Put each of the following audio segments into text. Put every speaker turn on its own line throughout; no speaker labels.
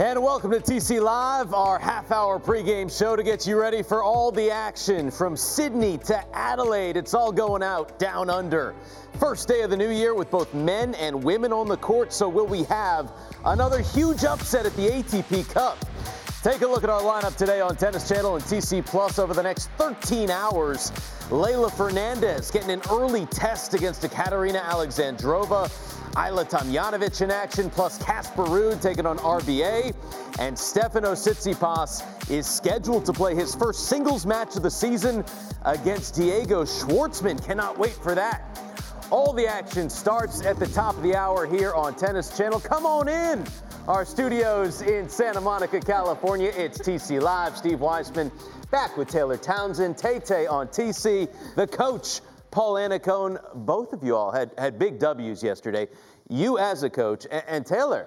And welcome to TC Live, our half hour pregame show to get you ready for all the action from Sydney to Adelaide. It's all going out down under. First day of the new year with both men and women on the court. So, will we have another huge upset at the ATP Cup? Take a look at our lineup today on Tennis Channel and TC Plus over the next 13 hours. Leylah Fernandez getting an early test against Ekaterina Alexandrova. Ajla Tomljanovic in action, plus Casper Ruud taking on RBA. And Stefano Tsitsipas is scheduled to play his first singles match of the season against Diego Schwartzman. Cannot wait for that. All the action starts at the top of the hour here on Tennis Channel. Come on in. Our studios in Santa Monica, California. It's TC Live. Steve Weissman back with Taylor Townsend, Tay Tay on TC, the coach Paul Annacone, both of you all had, had big W's yesterday. You as a coach, and, and Taylor,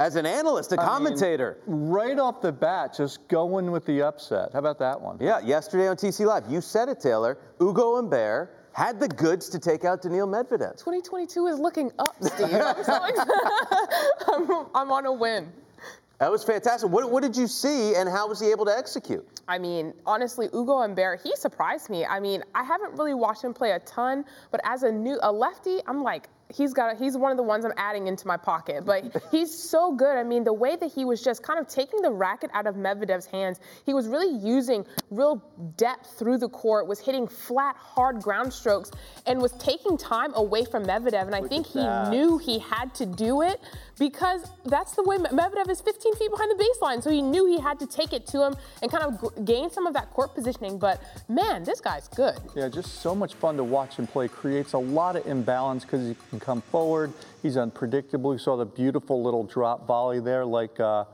as an analyst, a I commentator.
Mean, right off the bat, just going with the upset. How about that one?
Yeah, yesterday on TC Live, you said it, Taylor. Ugo Humbert had the goods to take out Daniil Medvedev.
2022 is looking up, Steve. I'm, so I'm, I'm on a win.
That was fantastic. What, what, did you see, and how was he able to execute?
I mean, honestly, Ugo Humbert, he surprised me. I mean, I haven't really watched him play a ton, but as a new a lefty, I'm like, he's got he's one of the ones I'm adding into my pocket. But he's so good. I mean, the way that he was just kind of taking the racket out of Medvedev's hands, he was really using real depth through the court, was hitting flat, hard ground strokes, and was taking time away from Medvedev. And I Look think he that. knew he had to do it because that's the way Medvedev is 15 feet behind the baseline. So he knew he had to take it to him and kind of gain some of that court positioning. But man, this guy's good.
Yeah, just so much fun to watch him play. Creates a lot of imbalance because he can come forward. He's unpredictable. You saw the beautiful little drop volley there, like. Uh,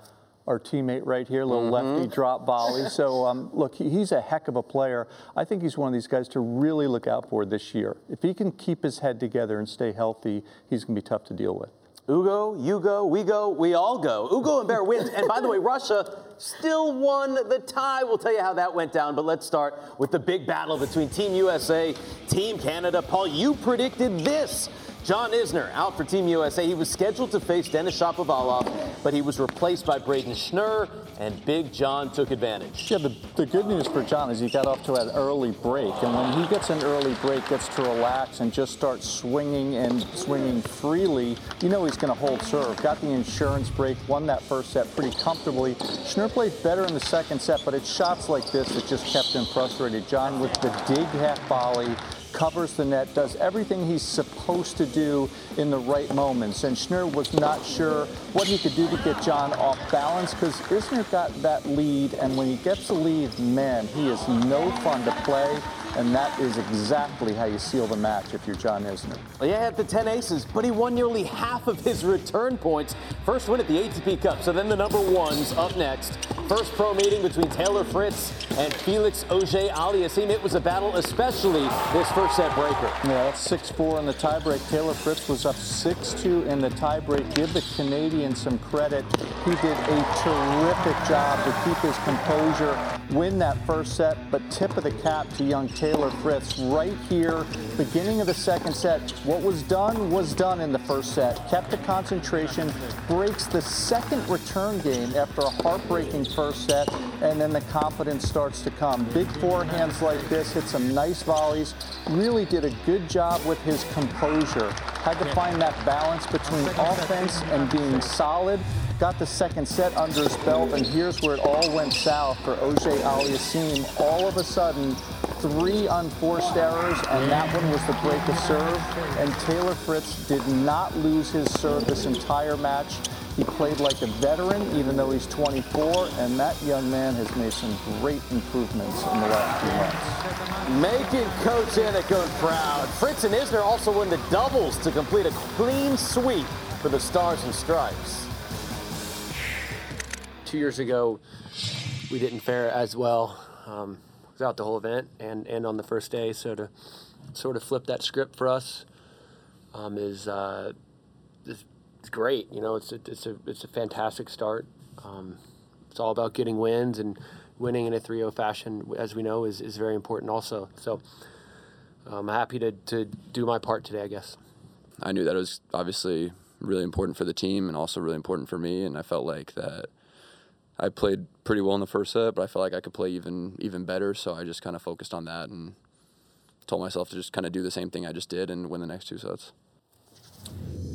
our teammate right here, little mm-hmm. lefty drop volley. So, um, look, he, he's a heck of a player. I think he's one of these guys to really look out for this year. If he can keep his head together and stay healthy, he's going to be tough to deal with.
Ugo, you go, we go, we all go. Ugo Humbert wins. And by the way, Russia still won the tie. We'll tell you how that went down. But let's start with the big battle between Team USA, Team Canada. Paul, you predicted this. John Isner out for Team USA. He was scheduled to face Denis Shapovalov, but he was replaced by Brayden Schnur, and Big John took advantage.
Yeah, the, the good news for John is he got off to an early break, and when he gets an early break, gets to relax and just start swinging and swinging freely, you know he's going to hold serve. Got the insurance break, won that first set pretty comfortably. Schnur played better in the second set, but it's shots like this that just kept him frustrated. John with the dig half volley covers the net, does everything he's supposed to do in the right moments. And Schnur was not sure what he could do to get John off balance because Isner got that lead, and when he gets the lead, man, he is no fun to play. And that is exactly how you seal the match if you're John Isner.
Well, yeah, he had the 10 aces, but he won nearly half of his return points. First win at the ATP Cup, so then the number ones up next. First pro meeting between Taylor Fritz and Felix Auger-Aliassime. It was a battle, especially this first set breaker.
Yeah, that's 6-4 in the tiebreak. Taylor Fritz was up 6-2 in the tiebreak. Give the Canadian some credit. He did a terrific job to keep his composure, win that first set, but tip of the cap to young Taylor Fritz right here, beginning of the second set. What was done was done in the first set. Kept the concentration, breaks the second return game after a heartbreaking first set, and then the confidence starts to come. Big forehands like this, hit some nice volleys, really did a good job with his composure. Had to find that balance between offense and being solid got the second set under his belt, and here's where it all went south for Auger-Aliassime. All of a sudden, three unforced errors, and that one was the break of serve. And Taylor Fritz did not lose his serve this entire match. He played like a veteran, even though he's 24, and that young man has made some great improvements in the last few
months. Making Coach Annacone proud. Fritz and Isner also win the doubles to complete a clean sweep for the Stars and Stripes.
Two years ago, we didn't fare as well um, throughout the whole event and, and on the first day. So to sort of flip that script for us um, is, uh, is, is great. You know, it's a, it's a it's a fantastic start. Um, it's all about getting wins and winning in a 3-0 fashion, as we know, is, is very important also. So I'm happy to, to do my part today, I guess.
I knew that it was obviously really important for the team and also really important for me, and I felt like that I played pretty well in the first set, but I felt like I could play even even better. So I just kind of focused on that and told myself to just kind of do the same thing I just did and win the next two sets.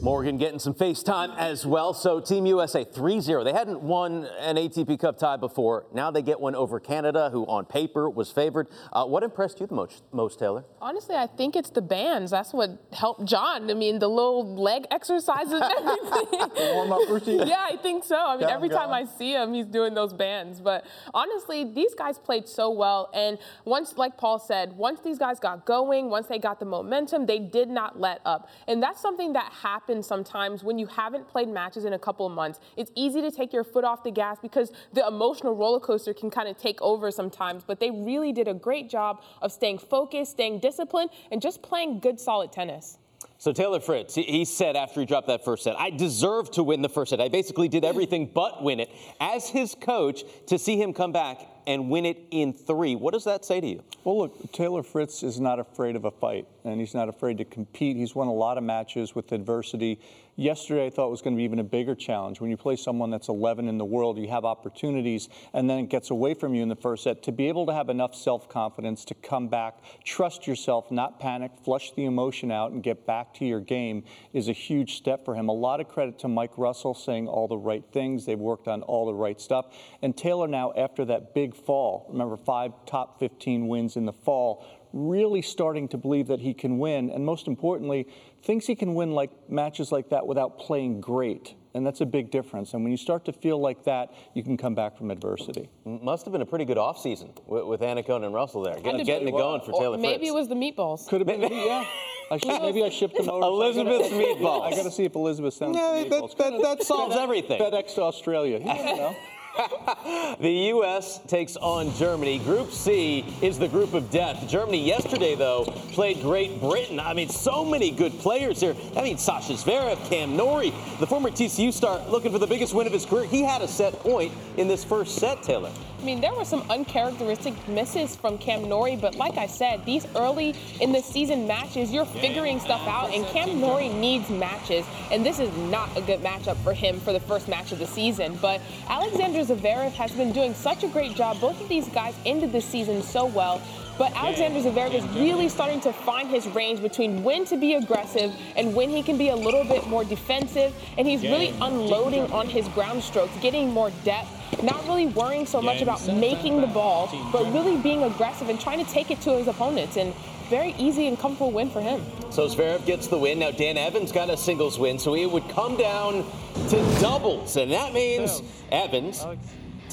Morgan getting some face time as well. So Team USA 3-0. They hadn't won an ATP Cup tie before. Now they get one over Canada, who on paper was favored. Uh, what impressed you the most, most, Taylor?
Honestly, I think it's the bands. That's what helped John. I mean, the little leg exercises and everything.
warm-up routine.
yeah, I think so. I mean, every time I see him, he's doing those bands. But honestly, these guys played so well. And once, like Paul said, once these guys got going, once they got the momentum, they did not let up. And that's something that happens sometimes when you haven't played matches in a couple of months. It's easy to take your foot off the gas because the emotional roller coaster can kind of take over sometimes, but they really did a great job of staying focused, staying disciplined, and just playing good, solid tennis.
So Taylor Fritz, he said after he dropped that first set, I deserve to win the first set. I basically did everything but win it. As his coach, to see him come back and win it in three, what does that say to you?
Well, look, Taylor Fritz is not afraid of a fight, and he's not afraid to compete. He's won a lot of matches with adversity. Yesterday, I thought was going to be even a bigger challenge. When you play someone that's 11 in the world, you have opportunities, and then it gets away from you in the first set. To be able to have enough self confidence to come back, trust yourself, not panic, flush the emotion out, and get back to your game is a huge step for him. A lot of credit to Mike Russell saying all the right things. They've worked on all the right stuff. And Taylor now, after that big fall, remember five top 15 wins in the fall, really starting to believe that he can win, and most importantly, thinks he can win like matches like that without playing great. And that's a big difference. And when you start to feel like that, you can come back from adversity.
Must have been a pretty good offseason with, with Annacone and Russell there, getting, getting it going for Taylor
Maybe
Fritz.
it was the meatballs.
Could have been, yeah. I should, maybe I shipped them over.
Elizabeth's
so
meatballs.
I got to see if Elizabeth sends
yeah, that, that, that, solves everything.
FedEx to Australia. You know.
the U.S. takes on Germany. Group C is the group of death. Germany yesterday, though, played Great Britain. I mean, so many good players here. I mean, Sasha Zverev, Cam Norrie, the former TCU star, looking for the biggest win of his career. He had a set point in this first set, Taylor.
I mean, there were some uncharacteristic misses from Cam Norrie, but like I said, these early in the season matches, you're figuring stuff out, and Cam Norrie needs matches, and this is not a good matchup for him for the first match of the season. But Alexander Zverev has been doing such a great job. Both of these guys ended the season so well. But Alexander Zverev is really starting to find his range between when to be aggressive and when he can be a little bit more defensive. And he's really unloading on his ground strokes, getting more depth, not really worrying so much about making the ball, but really being aggressive and trying to take it to his opponents. And very easy and comfortable win for him.
So Zverev gets the win. Now Dan Evans got a singles win, so it would come down to doubles, and that means Evans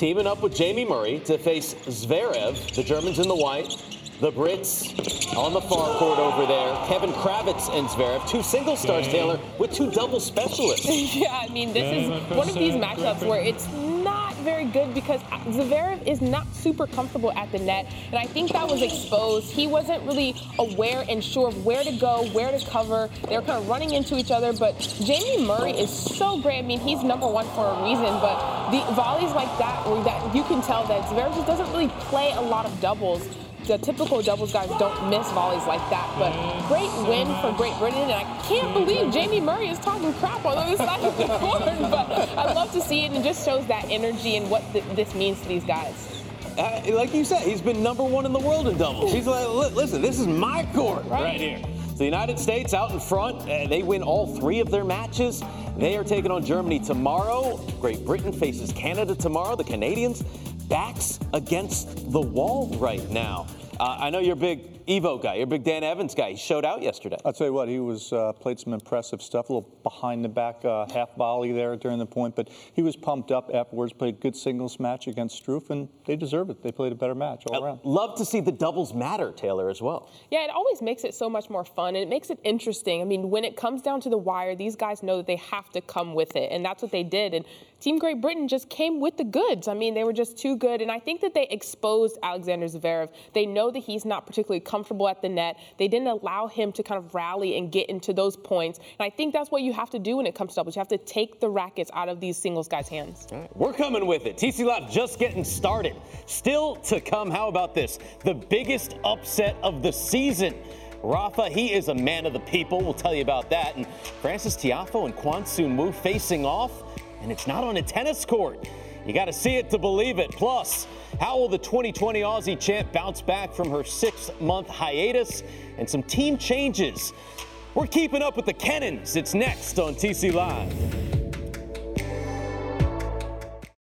teaming up with Jamie Murray to face Zverev, the Germans in the white, the Brits on the far court over there. Kevin Krawietz and Zverev, two single stars, hmm. Taylor, with two double specialists.
yeah, I mean, this is one of these matchups where it's not very good because Zverev is not super comfortable at the net, and I think that was exposed. He wasn't really aware and sure of where to go, where to cover. They were kind of running into each other, but Jamie Murray is so great. I mean, he's number one for a reason, but the volleys like that, that you can tell that Zverev just doesn't really play a lot of doubles the typical doubles guys don't miss volleys like that. But great win for Great Britain, and I can't believe Jamie Murray is talking crap on the other side of the court. But I love to see it, and it just shows that energy and what th- this means to these guys.
Uh, like you said, he's been number one in the world in doubles. He's like, listen, this is my court right, right here. So the United States out in front. Uh, they win all three of their matches. They are taking on Germany tomorrow. Great Britain faces Canada tomorrow. The Canadians backs against the wall right now. Uh, I know you're big Evo guy, your big Dan Evans guy. He showed out yesterday.
I'll tell you what, he was uh, played some impressive stuff. A little behind the back uh, half volley there during the point, but he was pumped up afterwards. Played a good singles match against Struff, and they deserve it. They played a better match all around.
Love to see the doubles matter, Taylor, as well.
Yeah, it always makes it so much more fun, and it makes it interesting. I mean, when it comes down to the wire, these guys know that they have to come with it, and that's what they did. And Team Great Britain just came with the goods. I mean, they were just too good. And I think that they exposed Alexander Zverev. They know that he's not particularly comfortable at the net. They didn't allow him to kind of rally and get into those points. And I think that's what you have to do when it comes to doubles. You have to take the rackets out of these singles guys' hands.
we're coming with it. TC Live just getting started. Still to come, how about this? The biggest upset of the season. Rafa, he is a man of the people. We'll tell you about that. And Francis Tiafoe and Kwon Soon Woo facing off and it's not on a tennis court. You got to see it to believe it. Plus, how will the 2020 Aussie champ bounce back from her six month hiatus and some team changes? We're keeping up with the Kenins. It's next on TC Live.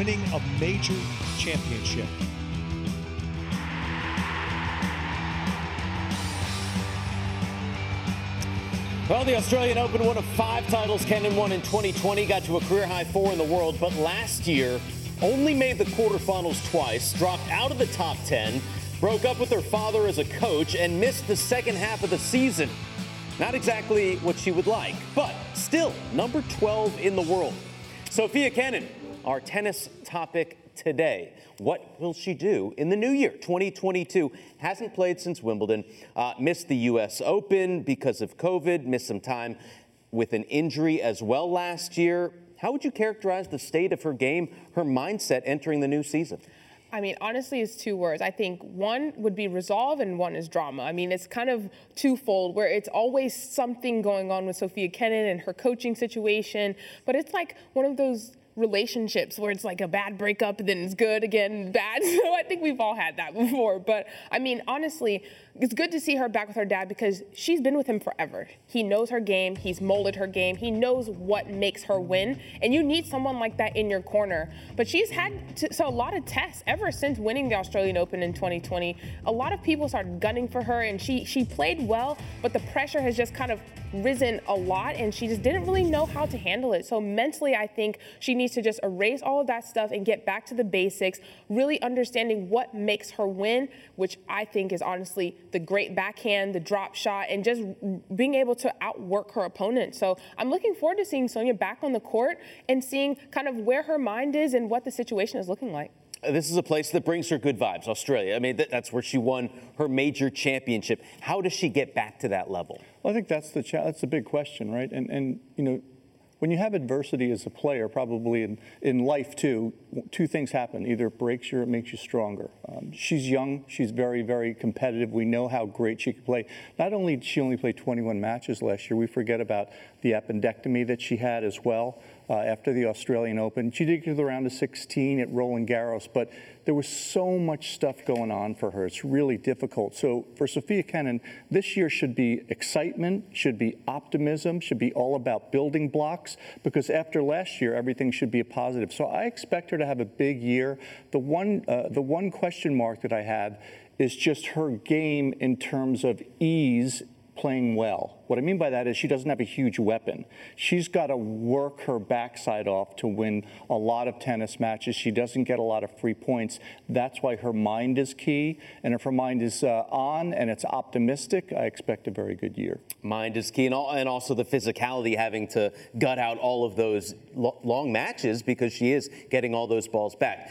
Winning a major championship.
Well, the Australian Open, one of five titles Kenin won in 2020, got to a career high four in the world, but last year only made the quarterfinals twice, dropped out of the top 10, broke up with her father as a coach and missed the second half of the season. Not exactly what she would like, but still number 12 in the world. Sofia Kenin, our tennis topic today. What will she do in the new year, 2022? Hasn't played since Wimbledon, uh, missed the U.S. Open because of COVID, missed some time with an injury as well last year. How would you characterize the state of her game, her mindset entering the new season?
I mean, honestly, it's two words. I think one would be resolve and one is drama. I mean, it's kind of twofold where it's always something going on with Sofia Kenin and her coaching situation, but it's like one of those relationships where it's like a bad breakup, then it's good again, bad. So I think we've all had that before. But I mean, honestly, it's good to see her back with her dad because she's been with him forever. He knows her game, he's molded her game, he knows what makes her win, and you need someone like that in your corner. But she's had to, so a lot of tests ever since winning the Australian Open in 2020. A lot of people started gunning for her, and she she played well, but the pressure has just kind of risen a lot, and she just didn't really know how to handle it. So mentally, I think she needs to just erase all of that stuff and get back to the basics, really understanding what makes her win, which I think is honestly the great backhand, the drop shot, and just being able to outwork her opponent. So I'm looking forward to seeing Sonia back on the court and seeing kind of where her mind is and what the situation is looking like.
This is a place that brings her good vibes, Australia. I mean, that's where she won her major championship. How does she get back to that level?
Well, I think that's the that's the big question, right? And and you know, when you have adversity as a player, probably in, in life too, two things happen. Either it breaks you or it makes you stronger. Um, she's young. She's very, very competitive. We know how great she can play. Not only did she only play 21 matches last year, we forget about the appendectomy that she had as well uh, after the Australian Open. She did get to the round of 16 at Roland Garros, but there was so much stuff going on for her. It's really difficult. So for Sofia Kenin, this year should be excitement, should be optimism, should be all about building blocks, because after last year, everything should be a positive. So I expect her to have a big year. The one, uh, the one question mark that I have is just her game in terms of ease playing well. What I mean by that is she doesn't have a huge weapon. She's got to work her backside off to win a lot of tennis matches. She doesn't get a lot of free points. That's why her mind is key. And if her mind is uh, on and it's optimistic, I expect a very good year.
Mind is key, and, all, and also the physicality having to gut out all of those lo- long matches because she is getting all those balls back.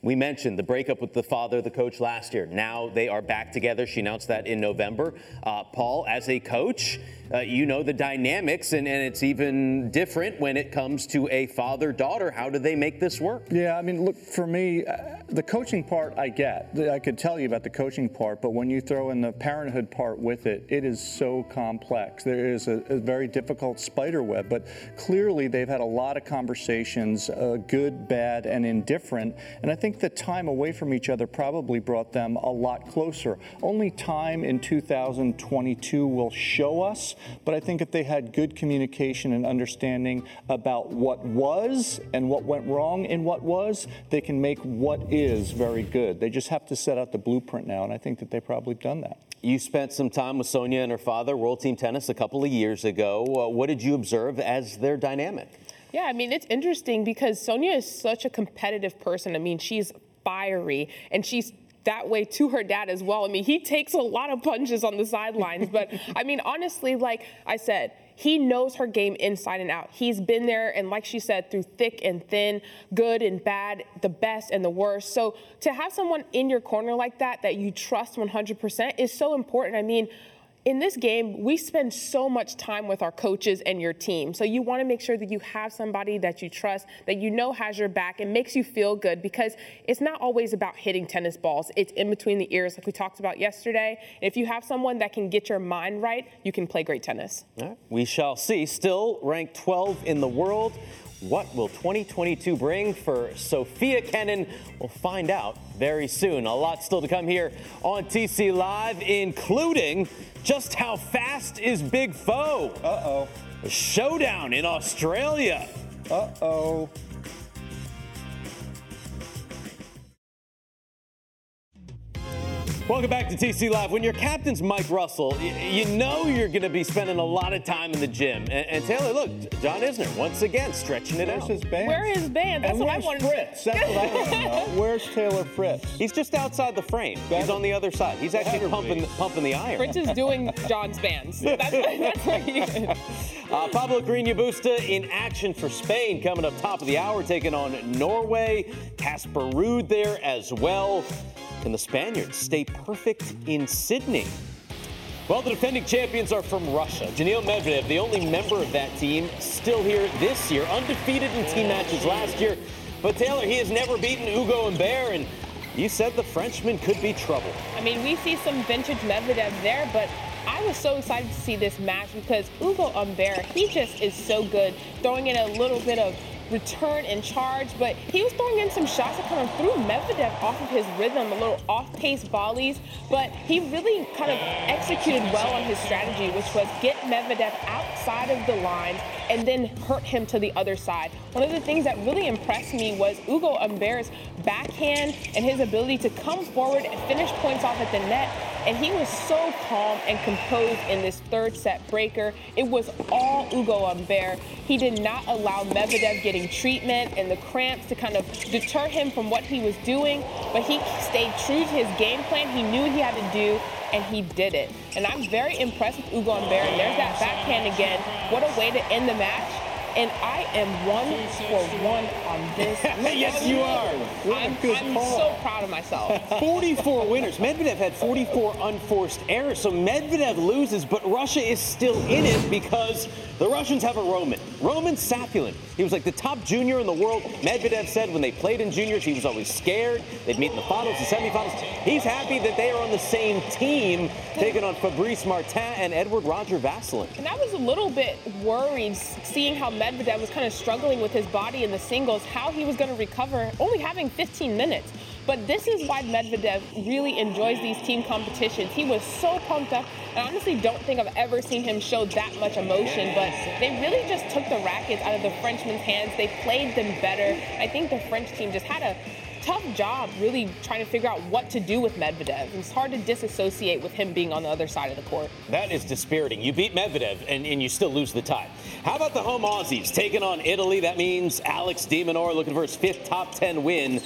We mentioned the breakup with the father, the coach last year. Now they are back together. She announced that in November. Uh, Paul, as a coach, uh, you know the dynamics, and, and it's even different when it comes to a father daughter. How do they make this work?
Yeah, I mean, look, for me, uh, the coaching part I get. I could tell you about the coaching part, but when you throw in the parenthood part with it, it is so complex. There is a, a very difficult spider web, but clearly they've had a lot of conversations, uh, good, bad, and indifferent. And I think the time away from each other probably brought them a lot closer. Only time in 2022 will show us, but I think if they had good communication and understanding about what was and what went wrong in what was, they can make what is very good. They just have to set out the blueprint now, and I think that they've probably done that.
You spent some time with Sonia and her father, World Team Tennis, a couple of years ago. Uh, what did you observe as their dynamic?
Yeah, I mean, it's interesting because Sonia is such a competitive person. I mean, she's fiery and she's that way to her dad as well. I mean, he takes a lot of punches on the sidelines, but I mean, honestly, like I said, he knows her game inside and out. He's been there, and like she said, through thick and thin, good and bad, the best and the worst. So to have someone in your corner like that, that you trust 100%, is so important. I mean, in this game, we spend so much time with our coaches and your team. So you want to make sure that you have somebody that you trust, that you know has your back and makes you feel good because it's not always about hitting tennis balls. It's in between the ears, like we talked about yesterday. If you have someone that can get your mind right, you can play great tennis.
We shall see. Still ranked 12 in the world. What will 2022 bring for Sofia Kenin? We'll find out very soon. A lot still to come here on TC Live, including just how fast is Big Foe?
Uh oh.
A showdown in Australia.
Uh oh.
Welcome back to TC Live. When your captain's Mike Russell, you know you're going to be spending a lot of time in the gym. And, and Taylor, look, John Isner once again stretching it
Where's
out.
his band?
Where is his band? That's
and
what I
where's
wanted
Fritz? That's what I want to know. Where's Taylor Fritz?
He's just outside the frame. He's on the other side. He's actually pumping pumping the iron.
Fritz is doing John's bands. That's, that's what he is.
Uh, Pablo Carreño Busta in action for Spain coming up top of the hour, taking on Norway. Casper Ruud there as well. Can the Spaniards stay perfect in Sydney? Well, the defending champions are from Russia. Daniil Medvedev, the only member of that team, still here this year, undefeated in team matches last year. But Taylor, he has never beaten Hugo Humbert, and you said the Frenchman could be trouble.
I mean, we see some vintage Medvedev there, but I was so excited to see this match because Ugo Humbert, he just is so good, throwing in a little bit of return and charge, but he was throwing in some shots that kind of threw Medvedev off of his rhythm, a little off-pace volleys, but he really kind of executed well on his strategy, which was get Medvedev outside of the lines and then hurt him to the other side. One of the things that really impressed me was Ugo Humbert's backhand and his ability to come forward and finish points off at the net. And he was so calm and composed in this third set breaker. It was all Ugo Humbert. He did not allow Medvedev getting treatment and the cramps to kind of deter him from what he was doing, but he stayed true to his game plan. He knew he had to do, and he did it. And I'm very impressed with Ugo Humbert. And there's that backhand again. What a way to end the match. And I am one for one on this.
Yes, you are.
I'm, I'm so proud of myself.
44 winners. Medvedev had 44 unforced errors, so Medvedev loses, but Russia is still in it because the Russians have a Roman. Roman Safiullin. He was like the top junior in the world. Medvedev said when they played in juniors, he was always scared. They'd meet in the finals and semifinals. He's happy that they are on the same team, taking on Fabrice Martin and Edouard Roger-Vasselin.
And I was a little bit worried seeing how Medvedev was kind of struggling with his body in the singles, how he was going to recover, only having 15 minutes. But this is why Medvedev really enjoys these team competitions. He was so pumped up. I honestly don't think I've ever seen him show that much emotion, but they really just took the rackets out of the Frenchman's hands. They played them better. I think the French team just had a tough job really trying to figure out what to do with Medvedev. It's hard to disassociate with him being on the other side of the court.
That is dispiriting. You beat Medvedev and, and you still lose the tie. How about the home Aussies taking on Italy? That means Alex De Minaur looking for his fifth top 10 win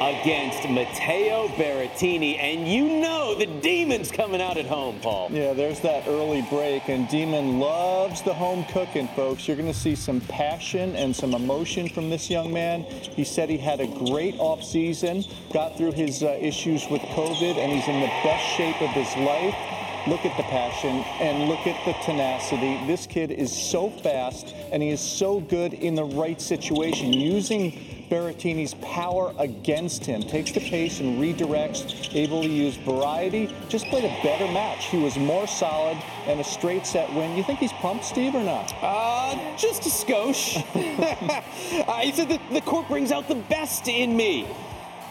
against Matteo Berrettini. And you know the Demon's coming out at home, Paul.
Yeah, there's that early break, and Demon loves the home cooking, folks. You're going to see some passion and some emotion from this young man. He said he had a great offseason, got through his uh, issues with COVID, and he's in the best shape of his life. look at the passion and look at the tenacity. This kid is so fast and he is so good in the right situation, using Berrettini's power against him. Takes the pace and redirects, able to use variety. Just played a better match. He was more solid and a straight set win. You think he's pumped, Steve, or not?
Uh, just a skosh. he said that the court brings out the best in me.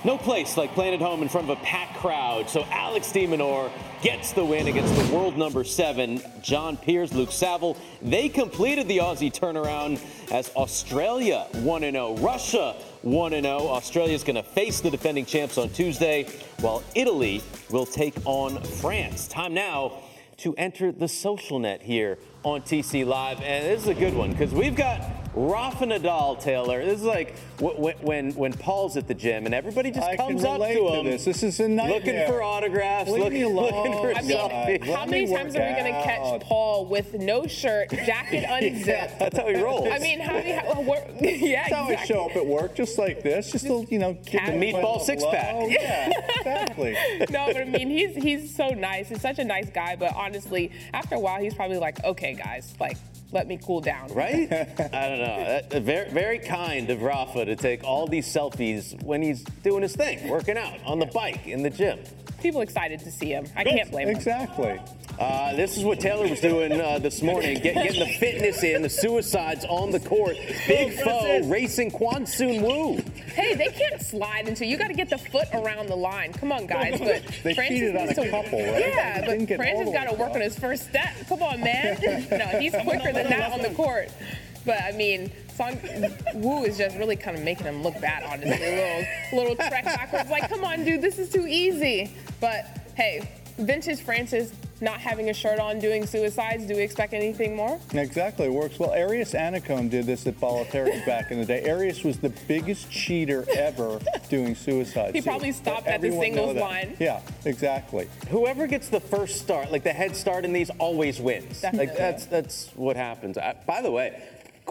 No place like playing at home in front of a packed crowd. So Alex de Minaur gets the win against the world number seven, John Peers, Luke Saville. They completed the Aussie turnaround as Australia 1 0, Russia 1 0. Australia's going to face the defending champs on Tuesday, while Italy will take on France. Time now to enter the social net here on TC Live. And this is a good one because we've got Rafa Nadal, Taylor. This is like when, when when Paul's at the gym and everybody just
I
comes
can
up
relate
to
to
him.
this. This is a nightmare.
Looking for autographs.
Leave
looking,
me alone.
looking for
I mean,
selfies.
Let
how many times are we going to catch Paul with no shirt, jacket unzipped?
That's how he rolls.
I mean, how do you, how, what, yeah,
That's how I show up at work, just like this, just to, you know, give
The
meatball
a
six-pack.
blow. Yeah, exactly.
no, but I mean, he's he's so nice. He's such a nice guy. But honestly, after a while, he's probably like, okay, guys, like, let me cool down.
Right? I don't know. That- Very, very kind of Rafa to take all these selfies when he's doing his thing, working out on the bike in the gym.
People excited to see him. I can't blame him.
Exactly.
Uh, this is what Taylor was doing uh, this morning, get, getting the fitness in, the suicides on the court. Big foe racing Kwon Soon Woo.
Hey, they can't slide into. You got to get the foot around the line. Come on, guys. But
They
Francis
cheated on a
to,
couple, right?
Yeah, but Francis got to work on his first step. Come on, man. no, he's quicker than that on the court. But I mean, Soon Woo is just really kind of making him look bad, honestly. A little, little trek backwards. Like, come on, dude, this is too easy. But hey, vintage Francis not having a shirt on, doing suicides. Do we expect anything more?
Exactly, it works well. Arias Annacone did this at Bollettieri's back in the day. Arias was the biggest cheater ever doing suicides.
He probably stopped at the
Everyone
singles line.
Yeah, exactly.
Whoever gets the first start, like the head start in these, always wins.
Definitely.
Like that's that's what happens. I, by the way,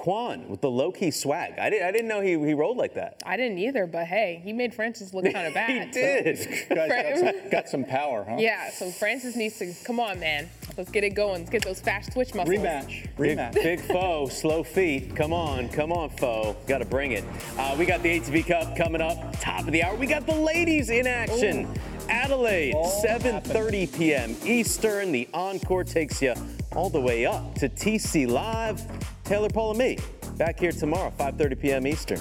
Kwon with the low key swag. I didn't I didn't know he, he rolled like that.
I didn't either, but hey, he made Francis look kind of bad.
he did.
Guys got some, got some power, huh?
Yeah, so Francis needs to come on, man. Let's get it going. Let's get those fast twitch muscles.
Rematch.
Big,
Rematch.
big foe, slow feet. Come on, come on, foe. Got to bring it. Uh, we got the ATP Cup coming up, top of the hour. We got the ladies in action. Adelaide,
All
7:30 p.m. Eastern. The encore takes you all the way up to TC Live. Taylor, Paul, and me back here tomorrow, 5:30 p.m. Eastern.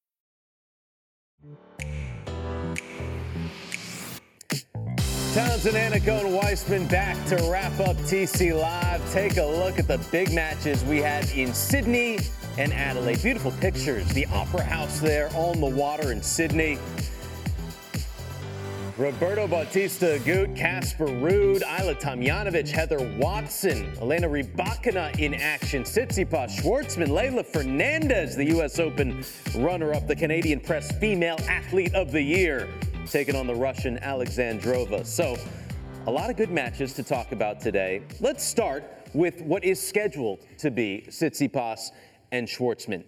Townsend, Annacone, Weissman back to wrap up TC Live. Take a look at the big matches we had in Sydney and Adelaide. Beautiful pictures. The Opera House there on the water in Sydney. Roberto Bautista Agut, Casper Ruud, Ajla Tomljanovic, Heather Watson, Elena Rybakina in action, Tsitsipas, Schwartzman, Leylah Fernandez, the U.S. Open runner-up, the Canadian Press Female Athlete of the Year, taking on the Russian Alexandrova. So, a lot of good matches to talk about today. Let's start with what is scheduled to be Tsitsipas and Schwartzman.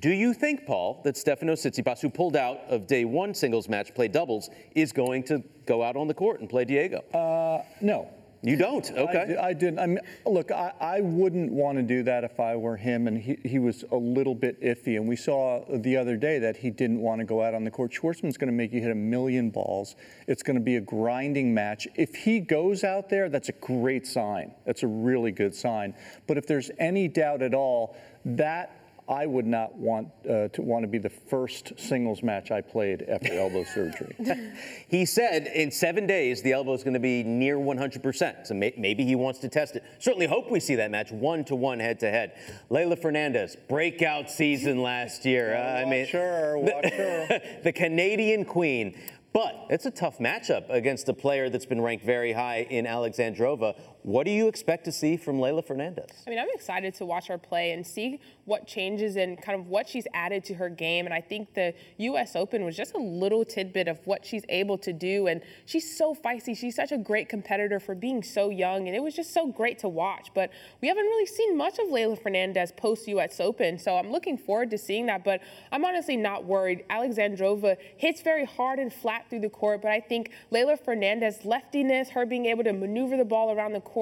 Do you think, Paul, that Stefano Tsitsipas, who pulled out of day one singles match, play doubles, is going to go out on the court and play Diego?
Uh, no.
You don't? Okay.
I, I didn't. I mean, look, I, I wouldn't want to do that if I were him, and he, he was a little bit iffy. And we saw the other day that he didn't want to go out on the court. Schwartzman's going to make you hit a million balls. It's going to be a grinding match. If he goes out there, that's a great sign. That's a really good sign. But if there's any doubt at all, that I would not want uh, to want to be the first singles match I played after elbow surgery.
He said in seven days the elbow is going to be near 100%. So may- maybe he wants to test it. Certainly hope we see that match one to one, head to head. Leylah Fernandez, breakout season last year. Uh, I mean,
watch her.
the Canadian Queen. But it's a tough matchup against a player that's been ranked very high in Alexandrova. What do you expect to see from Leylah Fernandez?
I mean, I'm excited to watch her play and see what changes and kind of what she's added to her game. And I think the U.S. Open was just a little tidbit of what she's able to do. And she's so feisty. She's such a great competitor for being so young. And it was just so great to watch. But we haven't really seen much of Leylah Fernandez post U.S. Open. So I'm looking forward to seeing that. But I'm honestly not worried. Alexandrova hits very hard and flat through the court. But I think Leylah Fernandez, leftiness, her being able to maneuver the ball around the court,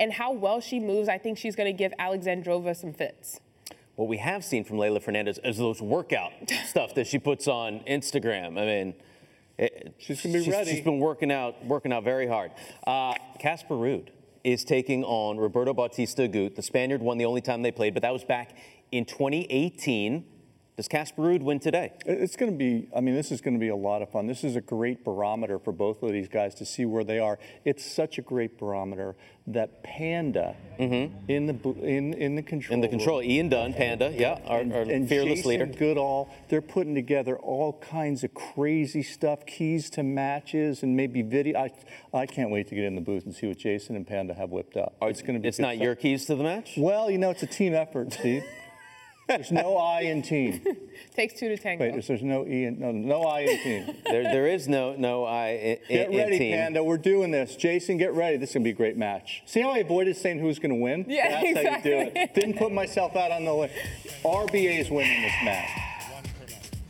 and how well she moves, I think she's going to give Alexandrova some fits.
What we have seen from Leylah Fernandez is those workout stuff that she puts on Instagram. I mean, it,
she's gonna be
she's,
ready.
She's been working out, working out very hard. Uh, Casper Ruud is taking on Roberto Bautista Agut. The Spaniard won the only time they played, but that was back in 2018. Does Casper Ruud win today?
It's going to be, I mean, this is going to be a lot of fun. This is a great barometer for both of these guys to see where they are. It's such a great barometer that Panda
Mm-hmm.
in the in in the control
In the control,
room,
Ian Dunn, Panda, yeah, our,
and,
our
and
fearless
Jason
leader.
Goodall, they're putting together all kinds of crazy stuff, keys to matches, and maybe video. I, I can't wait to get in the booth and see what Jason and Panda have whipped up. it's going to be.
It's not
stuff.
your keys to the match.
Well, you know, it's a team effort, Steve. There's no I in team.
Takes two to tango.
Wait, there's, there's no E in no no I in team.
There, there is no no I in, team.
Get
in
ready,
team.
Panda. We're doing this. Jason, get ready. This is gonna be a great match. See how I avoided saying who's gonna win?
Yeah,
That's how you
exactly.
do it. Didn't put myself out on the list. RBA is winning this match.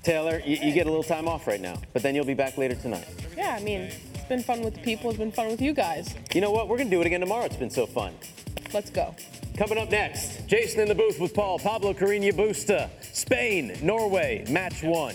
Taylor, you, you get a little time off right now, but then you'll be back later tonight.
Yeah, I mean, it's been fun with the people. It's been fun with you guys.
You know what? We're gonna do it again tomorrow. It's been so fun.
Let's go.
Coming up next, Jason in the booth with Paul, Pablo Carreño Busta, Spain, Norway, match one.